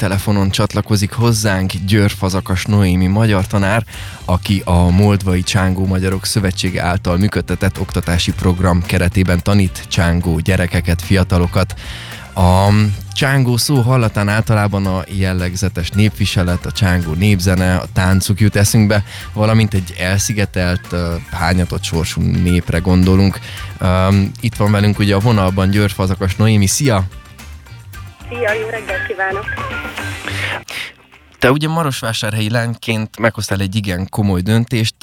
Telefonon csatlakozik hozzánk Győr Fazakas Noémi magyar tanár, aki a Moldvai Csángó Magyarok Szövetsége által működtetett oktatási program keretében tanít csángó gyerekeket, fiatalokat. A csángó szó hallatán általában a jellegzetes népviselet, a csángó népzene, a táncuk jut eszünkbe, valamint egy elszigetelt, hányatott sorsú népre gondolunk. Itt van velünk ugye a vonalban Győr Fazakas Noémi, szia! Szia, jó reggelt kívánok! Te ugye Marosvásárhelyi lányként meghoztál egy igen komoly döntést,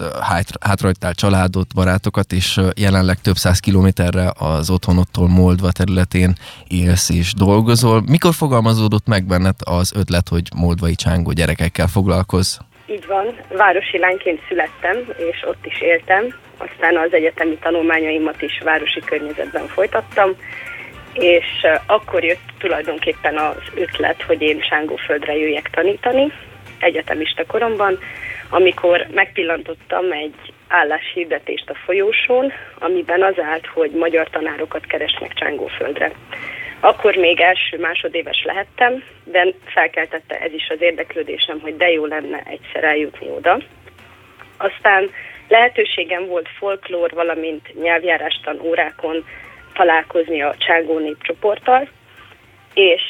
hátrahagytál családot, barátokat, és jelenleg több száz kilométerre az otthonottól Moldva területén élsz és dolgozol. Mikor fogalmazódott meg benned az ötlet, hogy moldvai csángó gyerekekkel foglalkozz? Így van, városi lányként születtem, és ott is éltem. Aztán az egyetemi tanulmányaimat is városi környezetben folytattam, és akkor jött tulajdonképpen az ötlet, hogy én Sángóföldre jöjjek tanítani, egyetemista koromban, amikor megpillantottam egy álláshirdetést a folyósón, amiben az állt, hogy magyar tanárokat keresnek Csángóföldre. Akkor még első másodéves lehettem, de felkeltette ez is az érdeklődésem, hogy de jó lenne egyszer eljutni oda. Aztán lehetőségem volt folklór, valamint nyelvjárástan órákon találkozni a Csángó népcsoporttal, és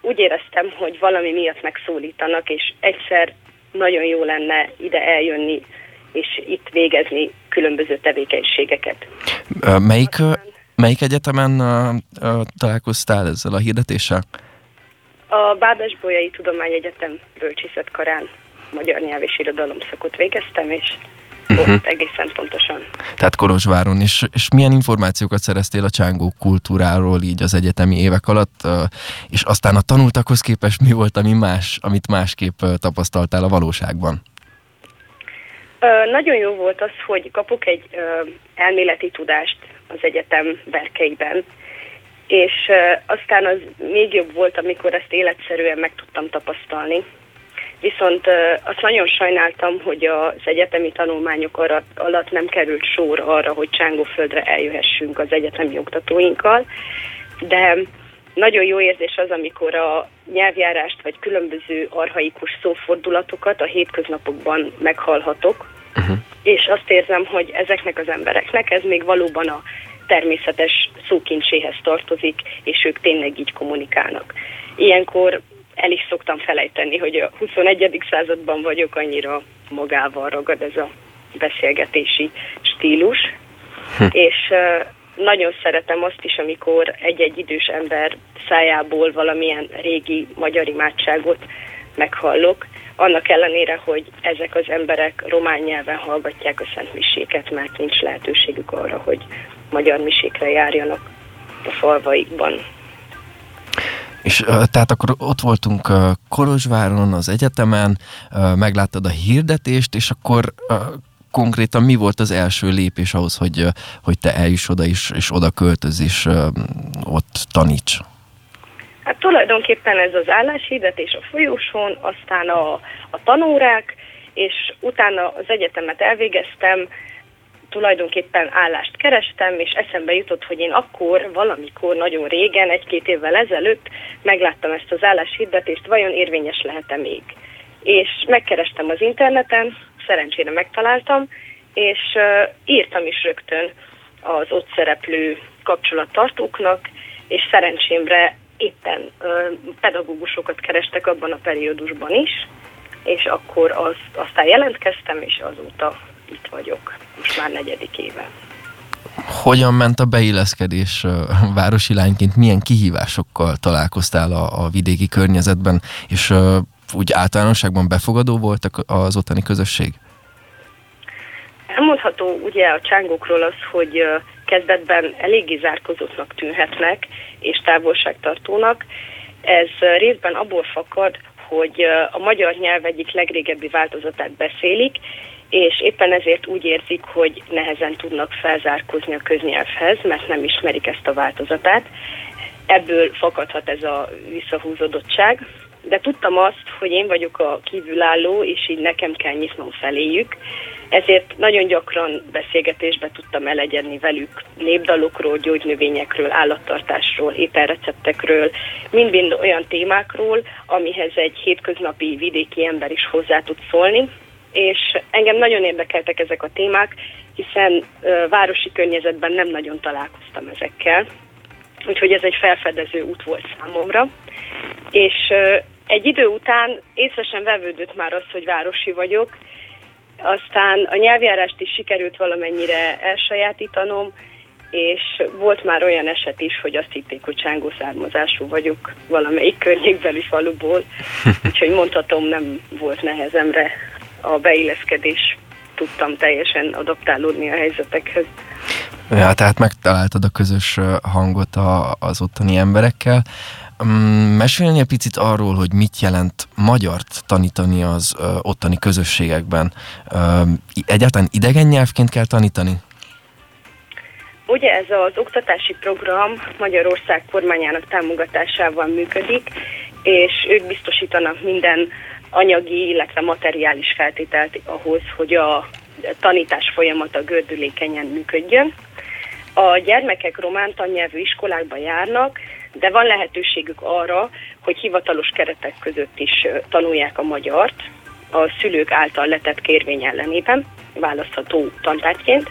úgy éreztem, hogy valami miatt megszólítanak, és egyszer nagyon jó lenne ide eljönni, és itt végezni különböző tevékenységeket. Melyik, melyik egyetemen találkoztál ezzel a hirdetéssel? A Bábes-Bolyai Tudományegyetem bölcsészetkarán magyar nyelv és irodalom szakot végeztem, és uh-huh. ott egészen pontosan. Tehát Kolozsváron, és, és milyen információkat szereztél a csángó kultúráról így az egyetemi évek alatt, és aztán a tanultakhoz képest mi volt, ami más, amit másképp tapasztaltál a valóságban? Nagyon jó volt az, hogy kapok egy elméleti tudást az egyetem berkeiben, és aztán az még jobb volt, amikor ezt életszerűen meg tudtam tapasztalni. Viszont azt nagyon sajnáltam, hogy az egyetemi tanulmányok alatt nem került sor arra, hogy Csángóföldre eljöhessünk az egyetemi oktatóinkkal, de nagyon jó érzés az, amikor a nyelvjárást vagy különböző arhaikus szófordulatokat a hétköznapokban meghallhatok, uh-huh. és azt érzem, hogy ezeknek az embereknek ez még valóban a természetes szókincséhez tartozik, és ők tényleg így kommunikálnak. Ilyenkor el is szoktam felejteni, hogy a 21. században vagyok, annyira magával ragad ez a beszélgetési stílus, hm. és nagyon szeretem azt is, amikor egy-egy idős ember szájából valamilyen régi magyar imádságot meghallok, annak ellenére, hogy ezek az emberek román nyelven hallgatják a Szent Miséket, mert nincs lehetőségük arra, hogy magyar misékre járjanak a falvaikban. És tehát akkor ott voltunk Kolozsváron, az egyetemen, megláttad a hirdetést, és akkor konkrétan mi volt az első lépés ahhoz, hogy, hogy te eljuss oda is, és oda költöz, és ott taníts? Hát tulajdonképpen ez az álláshirdetés a folyósón, aztán a, a tanórák, és utána az egyetemet elvégeztem, tulajdonképpen állást kerestem, és eszembe jutott, hogy én akkor, valamikor, nagyon régen, egy-két évvel ezelőtt megláttam ezt az álláshirdetést, vajon érvényes lehet-e még. És megkerestem az interneten, szerencsére megtaláltam, és uh, írtam is rögtön az ott szereplő kapcsolattartóknak, és szerencsémre éppen uh, pedagógusokat kerestek abban a periódusban is, és akkor az, aztán jelentkeztem, és azóta itt vagyok, most már negyedik éve. Hogyan ment a beilleszkedés városi lányként? Milyen kihívásokkal találkoztál a, a vidéki környezetben, és úgy általánosságban befogadó voltak az ottani közösség? Elmondható ugye a csángókról az, hogy kezdetben eléggé zárkozottnak tűnhetnek, és távolságtartónak. Ez részben abból fakad, hogy a magyar nyelv egyik legrégebbi változatát beszélik, és éppen ezért úgy érzik, hogy nehezen tudnak felzárkózni a köznyelvhez, mert nem ismerik ezt a változatát. Ebből fakadhat ez a visszahúzódottság. de tudtam azt, hogy én vagyok a kívülálló, és így nekem kell nyitnom feléjük. Ezért nagyon gyakran beszélgetésbe tudtam elegyedni velük népdalokról, gyógynövényekről, állattartásról, ételreceptekről, mind-mind olyan témákról, amihez egy hétköznapi vidéki ember is hozzá tud szólni. És engem nagyon érdekeltek ezek a témák, hiszen ö, városi környezetben nem nagyon találkoztam ezekkel. Úgyhogy ez egy felfedező út volt számomra. És ö, egy idő után észre sem vevődött már az, hogy városi vagyok, aztán a nyelvjárást is sikerült valamennyire elsajátítanom, és volt már olyan eset is, hogy azt hitték, hogy csángó származású vagyok valamelyik környékbeli faluból, úgyhogy mondhatom, nem volt nehezemre a beilleszkedés, tudtam teljesen adaptálódni a helyzetekhez. Ja, tehát megtaláltad a közös hangot a, az ottani emberekkel. Mm, mesélni egy picit arról, hogy mit jelent magyart tanítani az ottani közösségekben. Egyáltalán idegen nyelvként kell tanítani? Ugye ez az oktatási program Magyarország kormányának támogatásával működik, és ők biztosítanak minden anyagi, illetve materiális feltételt ahhoz, hogy a tanítás folyamata gördülékenyen működjön. A gyermekek román tannyelvű iskolákba járnak, de van lehetőségük arra, hogy hivatalos keretek között is tanulják a magyart, a szülők által letett kérvény ellenében, választható tantárgyként.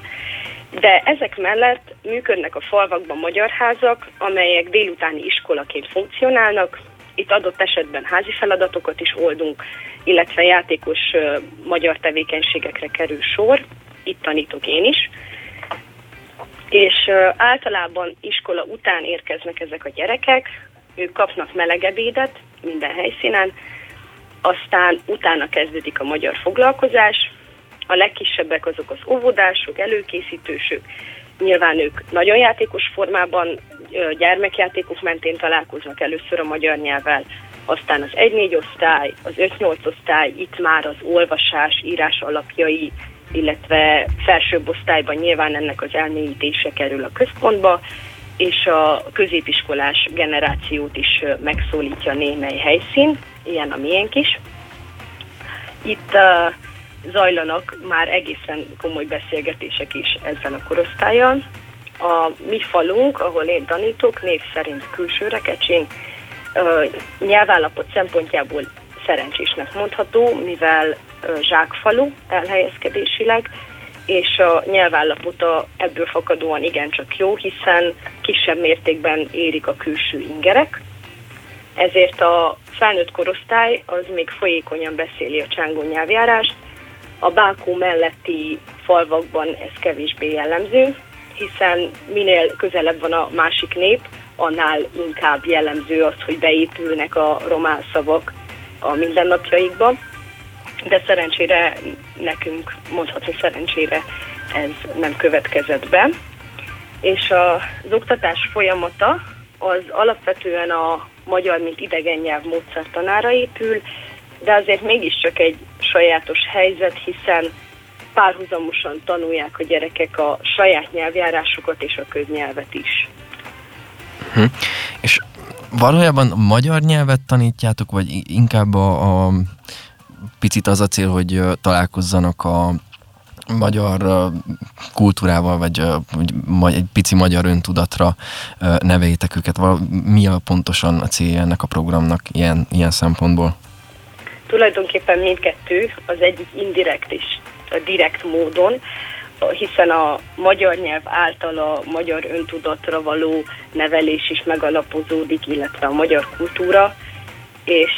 De ezek mellett működnek a falvakban magyar házak, amelyek délutáni iskolaként funkcionálnak. Itt adott esetben házi feladatokat is oldunk, illetve játékos magyar tevékenységekre kerül sor. Itt tanítok én is és általában iskola után érkeznek ezek a gyerekek, ők kapnak melegebédet minden helyszínen, aztán utána kezdődik a magyar foglalkozás, a legkisebbek azok az óvodások, előkészítősök, nyilván ők nagyon játékos formában, gyermekjátékok mentén találkoznak először a magyar nyelvvel, aztán az 1-4 osztály, az 5-8 osztály, itt már az olvasás, írás alapjai, illetve felsőbb osztályban nyilván ennek az elmélyítése kerül a központba, és a középiskolás generációt is megszólítja némely helyszín, ilyen a miénk is. Itt uh, zajlanak már egészen komoly beszélgetések is ezzel a korosztályon. A mi falunk, ahol én tanítok, név szerint külső rekecsén, nyelvállapot szempontjából szerencsésnek mondható, mivel zsákfalu elhelyezkedésileg, és a nyelvállapota ebből fakadóan igencsak jó, hiszen kisebb mértékben érik a külső ingerek, ezért a felnőtt korosztály az még folyékonyan beszéli a csángó nyelvjárást, a Bákó melletti falvakban ez kevésbé jellemző, hiszen minél közelebb van a másik nép, annál inkább jellemző az, hogy beépülnek a román szavak a mindennapjaikba de szerencsére nekünk, mondhatni szerencsére ez nem következett be. És az oktatás folyamata az alapvetően a magyar, mint idegen nyelv módszertanára épül, de azért mégiscsak egy sajátos helyzet, hiszen párhuzamosan tanulják a gyerekek a saját nyelvjárásukat és a köznyelvet is. Hm. És valójában magyar nyelvet tanítjátok, vagy inkább a, a picit az a cél, hogy találkozzanak a magyar kultúrával, vagy egy pici magyar öntudatra neveljétek őket. Mi a pontosan a célja ennek a programnak ilyen, ilyen szempontból? Tulajdonképpen mindkettő, az egyik indirekt és a direkt módon, hiszen a magyar nyelv által a magyar öntudatra való nevelés is megalapozódik, illetve a magyar kultúra, és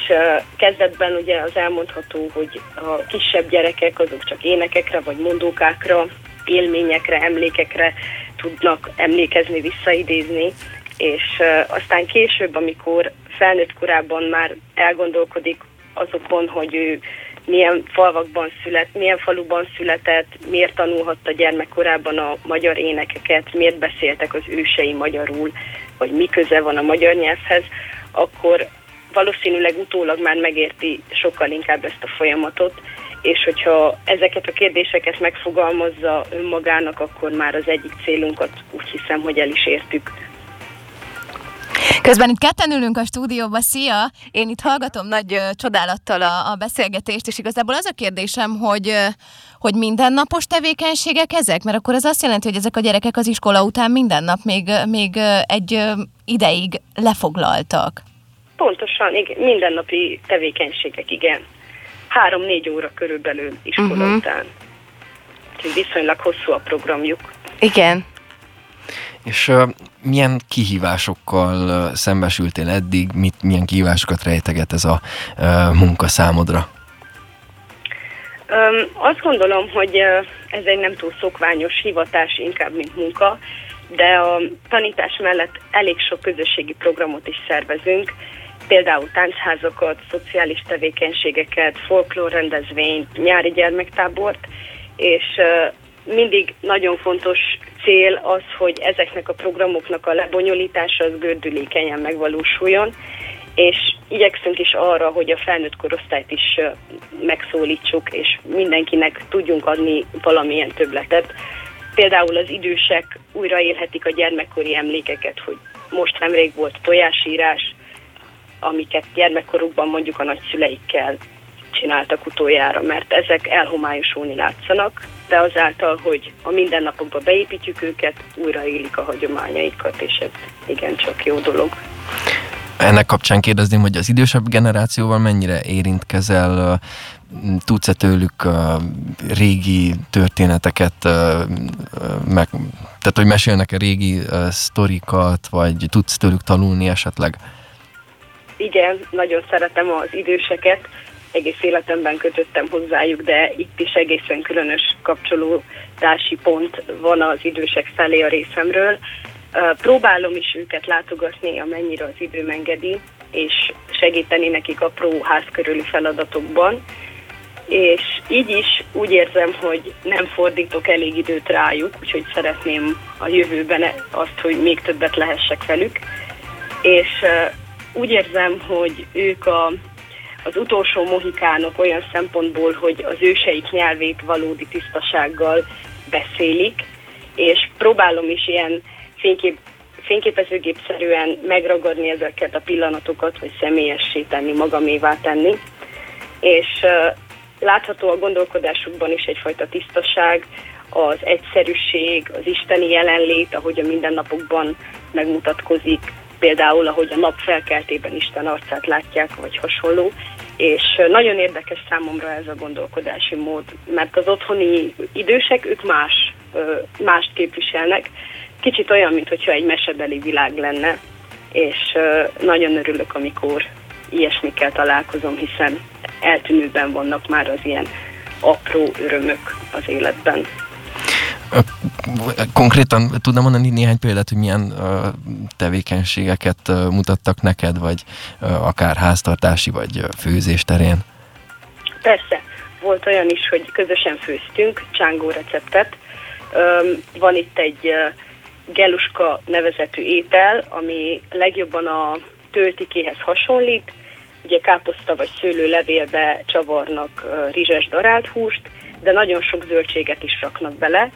kezdetben ugye az elmondható, hogy a kisebb gyerekek azok csak énekekre vagy mondókákra, élményekre, emlékekre tudnak emlékezni, visszaidézni, és aztán később, amikor felnőtt korában már elgondolkodik azokon, hogy ő milyen falvakban szület, milyen faluban született, miért tanulhatta gyermekkorában a magyar énekeket, miért beszéltek az ősei magyarul, vagy mi köze van a magyar nyelvhez, akkor valószínűleg utólag már megérti sokkal inkább ezt a folyamatot, és hogyha ezeket a kérdéseket megfogalmazza önmagának, akkor már az egyik célunkat úgy hiszem, hogy el is értük. Közben itt ketten ülünk a stúdióba, szia! Én itt hallgatom nagy ö, csodálattal a, a beszélgetést, és igazából az a kérdésem, hogy, ö, hogy mindennapos tevékenységek ezek? Mert akkor ez azt jelenti, hogy ezek a gyerekek az iskola után minden nap még, még egy ideig lefoglaltak. Pontosan, igen, mindennapi tevékenységek, igen. Három-négy óra körülbelül iskola uh-huh. után. Úgyhogy viszonylag hosszú a programjuk. Igen. És milyen kihívásokkal uh, szembesültél eddig, mit, milyen kihívásokat rejteget ez a munka számodra? Um, azt gondolom, hogy ez egy nem túl szokványos hivatás, inkább mint munka, de a tanítás mellett elég sok közösségi programot is szervezünk, például táncházakat, szociális tevékenységeket, folklórrendezvényt, nyári gyermektábort, és mindig nagyon fontos cél az, hogy ezeknek a programoknak a lebonyolítása az gördülékenyen megvalósuljon, és igyekszünk is arra, hogy a felnőtt korosztályt is megszólítsuk, és mindenkinek tudjunk adni valamilyen többletet. Például az idősek újraélhetik a gyermekkori emlékeket, hogy most nemrég volt tojásírás, amiket gyermekkorukban mondjuk a nagyszüleikkel csináltak utoljára, mert ezek elhomályosulni látszanak, de azáltal, hogy a mindennapokba beépítjük őket, újraélik a hagyományaikat, és ez igencsak jó dolog. Ennek kapcsán kérdezném, hogy az idősebb generációval mennyire érintkezel, tudsz-e tőlük régi történeteket, meg, tehát hogy mesélnek-e régi sztorikat, vagy tudsz tőlük tanulni esetleg? Igen, nagyon szeretem az időseket, egész életemben kötöttem hozzájuk, de itt is egészen különös kapcsolódási pont van az idősek felé a részemről. Próbálom is őket látogatni, amennyire az időm engedi, és segíteni nekik apró házkörüli feladatokban. És így is úgy érzem, hogy nem fordítok elég időt rájuk, úgyhogy szeretném a jövőben azt, hogy még többet lehessek velük. És úgy érzem, hogy ők a az utolsó mohikánok olyan szempontból, hogy az őseik nyelvét valódi tisztasággal beszélik, és próbálom is ilyen fénykép, fényképezőgépszerűen megragadni ezeket a pillanatokat, hogy személyessé tenni, magamévá tenni. És uh, látható a gondolkodásukban is egyfajta tisztaság, az egyszerűség, az isteni jelenlét, ahogy a mindennapokban megmutatkozik, például ahogy a nap felkeltében Isten arcát látják, vagy hasonló, és nagyon érdekes számomra ez a gondolkodási mód, mert az otthoni idősek, ők más, mást képviselnek, kicsit olyan, mintha egy mesebeli világ lenne, és nagyon örülök, amikor ilyesmikkel találkozom, hiszen eltűnőben vannak már az ilyen apró örömök az életben. Konkrétan tudna mondani néhány példát, hogy milyen uh, tevékenységeket uh, mutattak neked, vagy uh, akár háztartási, vagy főzés terén? Persze. Volt olyan is, hogy közösen főztünk csángó receptet. Um, van itt egy uh, geluska nevezetű étel, ami legjobban a töltikéhez hasonlít. Ugye káposzta vagy szőlő levélbe csavarnak rizses darált húst, de nagyon sok zöldséget is raknak bele,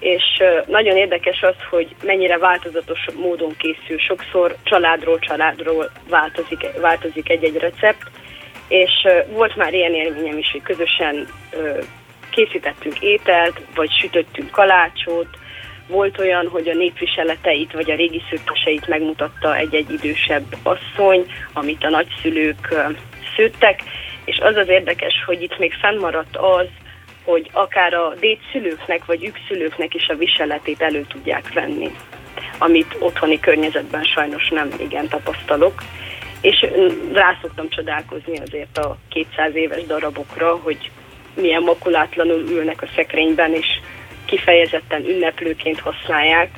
és nagyon érdekes az, hogy mennyire változatos módon készül. Sokszor családról családról változik, változik egy-egy recept, és volt már ilyen élményem is, hogy közösen készítettünk ételt, vagy sütöttünk kalácsot, volt olyan, hogy a népviseleteit vagy a régi szőtteseit megmutatta egy-egy idősebb asszony, amit a nagyszülők szőttek, és az az érdekes, hogy itt még fennmaradt az, hogy akár a dédszülőknek vagy ükszülőknek is a viseletét elő tudják venni, amit otthoni környezetben sajnos nem igen tapasztalok. És rá szoktam csodálkozni azért a 200 éves darabokra, hogy milyen makulátlanul ülnek a szekrényben, és kifejezetten ünneplőként használják.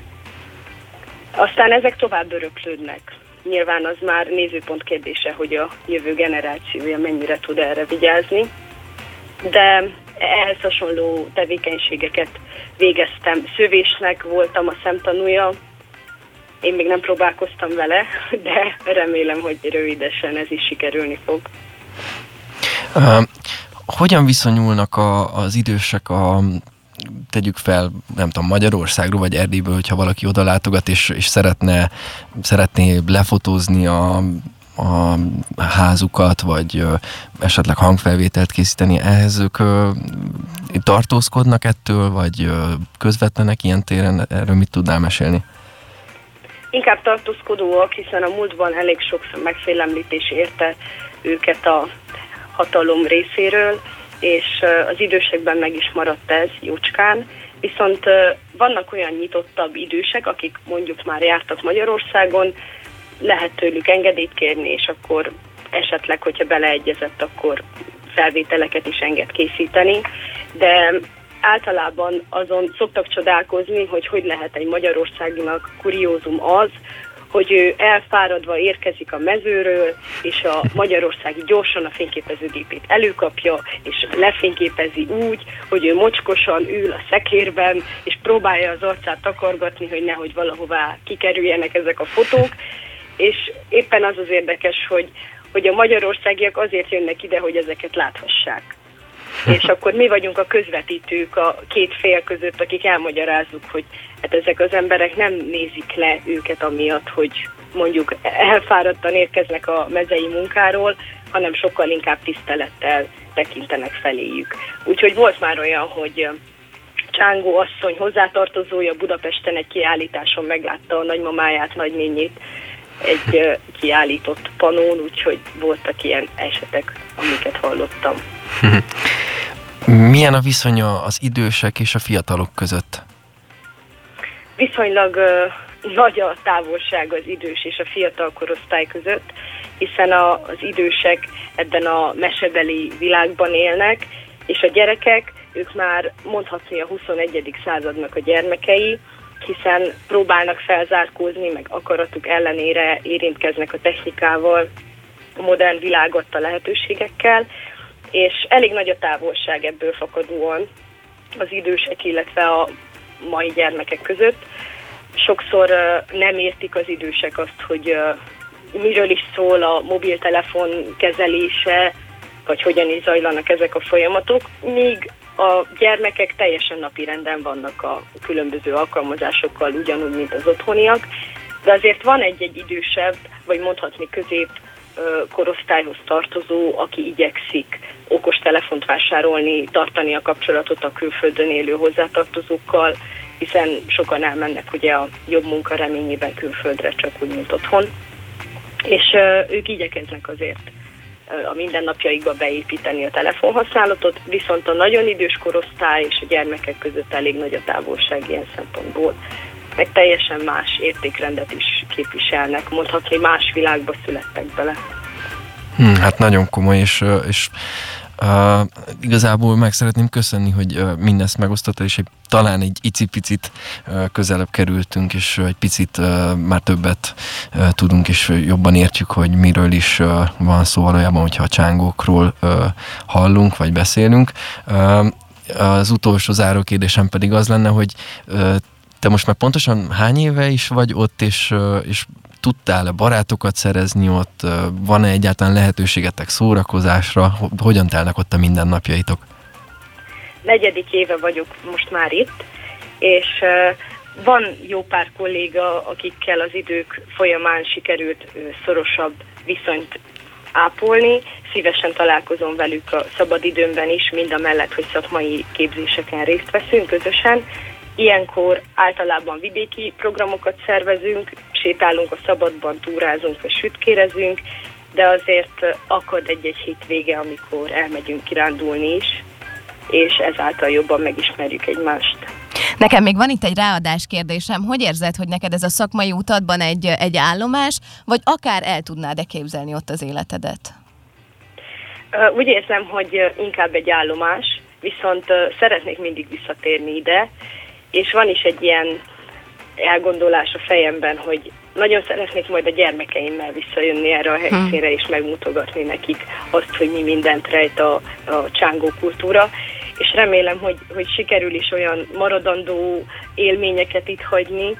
Aztán ezek tovább öröklődnek. Nyilván az már nézőpont kérdése, hogy a jövő generációja mennyire tud erre vigyázni. De ehhez hasonló tevékenységeket végeztem. Szövésnek voltam a szemtanúja, én még nem próbálkoztam vele, de remélem, hogy rövidesen ez is sikerülni fog. Hogyan viszonyulnak a, az idősek a tegyük fel, nem tudom, Magyarországról vagy Erdélyből, hogyha valaki oda látogat és, és szeretne, szeretné lefotózni a, a házukat, vagy esetleg hangfelvételt készíteni, ehhez ők tartózkodnak ettől, vagy közvetlenek ilyen téren? Erről mit tudnál mesélni? Inkább tartózkodóak, hiszen a múltban elég sokszor megfélemlítés érte őket a hatalom részéről, és az idősekben meg is maradt ez jócskán. Viszont vannak olyan nyitottabb idősek, akik mondjuk már jártak Magyarországon, lehet tőlük engedélyt kérni, és akkor esetleg, hogyha beleegyezett, akkor felvételeket is enged készíteni, de általában azon szoktak csodálkozni, hogy hogy lehet egy Magyarországinak kuriózum az, hogy ő elfáradva érkezik a mezőről, és a Magyarországi gyorsan a fényképezőgépét előkapja, és lefényképezi úgy, hogy ő mocskosan ül a szekérben, és próbálja az arcát takargatni, hogy nehogy valahová kikerüljenek ezek a fotók, és éppen az az érdekes, hogy, hogy a magyarországiak azért jönnek ide, hogy ezeket láthassák. És akkor mi vagyunk a közvetítők a két fél között, akik elmagyarázzuk, hogy hát ezek az emberek nem nézik le őket amiatt, hogy mondjuk elfáradtan érkeznek a mezei munkáról, hanem sokkal inkább tisztelettel tekintenek feléjük. Úgyhogy volt már olyan, hogy Csángó asszony hozzátartozója Budapesten egy kiállításon meglátta a nagymamáját, nagynényét, egy kiállított panón, úgyhogy voltak ilyen esetek, amiket hallottam. Milyen a viszonya az idősek és a fiatalok között? Viszonylag uh, nagy a távolság az idős és a fiatal korosztály között, hiszen a, az idősek ebben a mesebeli világban élnek, és a gyerekek, ők már mondhatni a 21. századnak a gyermekei, hiszen próbálnak felzárkózni, meg akaratuk ellenére érintkeznek a technikával, a modern világ adta lehetőségekkel, és elég nagy a távolság ebből fakadóan az idősek, illetve a mai gyermekek között. Sokszor nem értik az idősek azt, hogy uh, miről is szól a mobiltelefon kezelése, vagy hogyan is zajlanak ezek a folyamatok, míg a gyermekek teljesen napi renden vannak a különböző alkalmazásokkal, ugyanúgy, mint az otthoniak, de azért van egy-egy idősebb, vagy mondhatni közép korosztályhoz tartozó, aki igyekszik okos telefont vásárolni, tartani a kapcsolatot a külföldön élő hozzátartozókkal, hiszen sokan elmennek ugye a jobb munka reményében külföldre, csak úgy, mint otthon. És ők igyekeznek azért a mindennapjaikba beépíteni a telefonhasználatot, viszont a nagyon idős korosztály és a gyermekek között elég nagy a távolság ilyen szempontból, meg teljesen más értékrendet is képviselnek, mondhatni más világba születtek bele. Hmm, hát nagyon komoly, és, és Uh, igazából meg szeretném köszönni, hogy uh, mindezt megosztottad, és egy, talán egy icipicit uh, közelebb kerültünk, és egy picit uh, már többet uh, tudunk, és jobban értjük, hogy miről is uh, van szó valójában, hogyha a csángókról uh, hallunk, vagy beszélünk. Uh, az utolsó záró kérdésem pedig az lenne, hogy uh, te most már pontosan hány éve is vagy ott, és, és tudtál-e barátokat szerezni ott? Van-e egyáltalán lehetőségetek szórakozásra? Hogyan telnek ott a mindennapjaitok? Negyedik éve vagyok most már itt, és van jó pár kolléga, akikkel az idők folyamán sikerült szorosabb viszonyt ápolni. Szívesen találkozom velük a szabadidőmben is, mind a mellett, hogy szakmai képzéseken részt veszünk közösen. Ilyenkor általában vidéki programokat szervezünk, sétálunk a szabadban, túrázunk vagy sütkérezünk, de azért akad egy-egy hétvége, amikor elmegyünk kirándulni is, és ezáltal jobban megismerjük egymást. Nekem még van itt egy ráadás kérdésem. Hogy érzed, hogy neked ez a szakmai utadban egy, egy állomás, vagy akár el tudnád-e képzelni ott az életedet? Úgy érzem, hogy inkább egy állomás, viszont szeretnék mindig visszatérni ide, és van is egy ilyen elgondolás a fejemben, hogy nagyon szeretnék majd a gyermekeimmel visszajönni erre a helyszínre, és megmutogatni nekik azt, hogy mi mindent rejt a, a csángó kultúra, és remélem, hogy, hogy sikerül is olyan maradandó élményeket itt hagyni,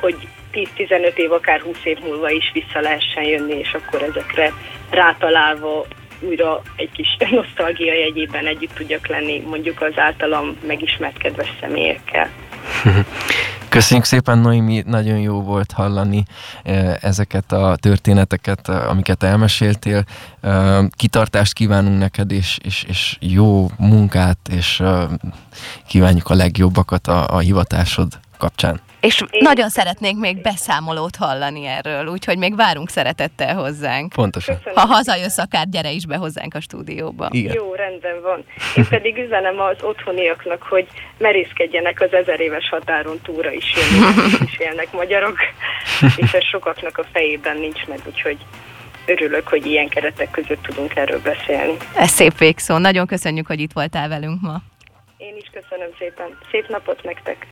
hogy 10-15 év, akár 20 év múlva is vissza lehessen jönni, és akkor ezekre rátalálva újra egy kis nosztalgia jegyében együtt tudjak lenni mondjuk az általam megismert kedves személyekkel. Köszönjük szépen, Noémi, nagyon jó volt hallani ezeket a történeteket, amiket elmeséltél. Kitartást kívánunk neked, és, és, és jó munkát, és kívánjuk a legjobbakat a, a hivatásod kapcsán. És Én... nagyon szeretnénk még beszámolót hallani erről, úgyhogy még várunk szeretettel hozzánk. Pontosan. Köszönöm. Ha hazajössz, akár gyere is be hozzánk a stúdióba. Igen. Jó, rendben van. Én pedig üzenem az otthoniaknak, hogy merészkedjenek az ezer éves határon túra is élni, is élnek magyarok, és ez sokaknak a fejében nincs meg, úgyhogy örülök, hogy ilyen keretek között tudunk erről beszélni. Ez szép végszó. Nagyon köszönjük, hogy itt voltál velünk ma. Én is köszönöm szépen. Szép napot nektek!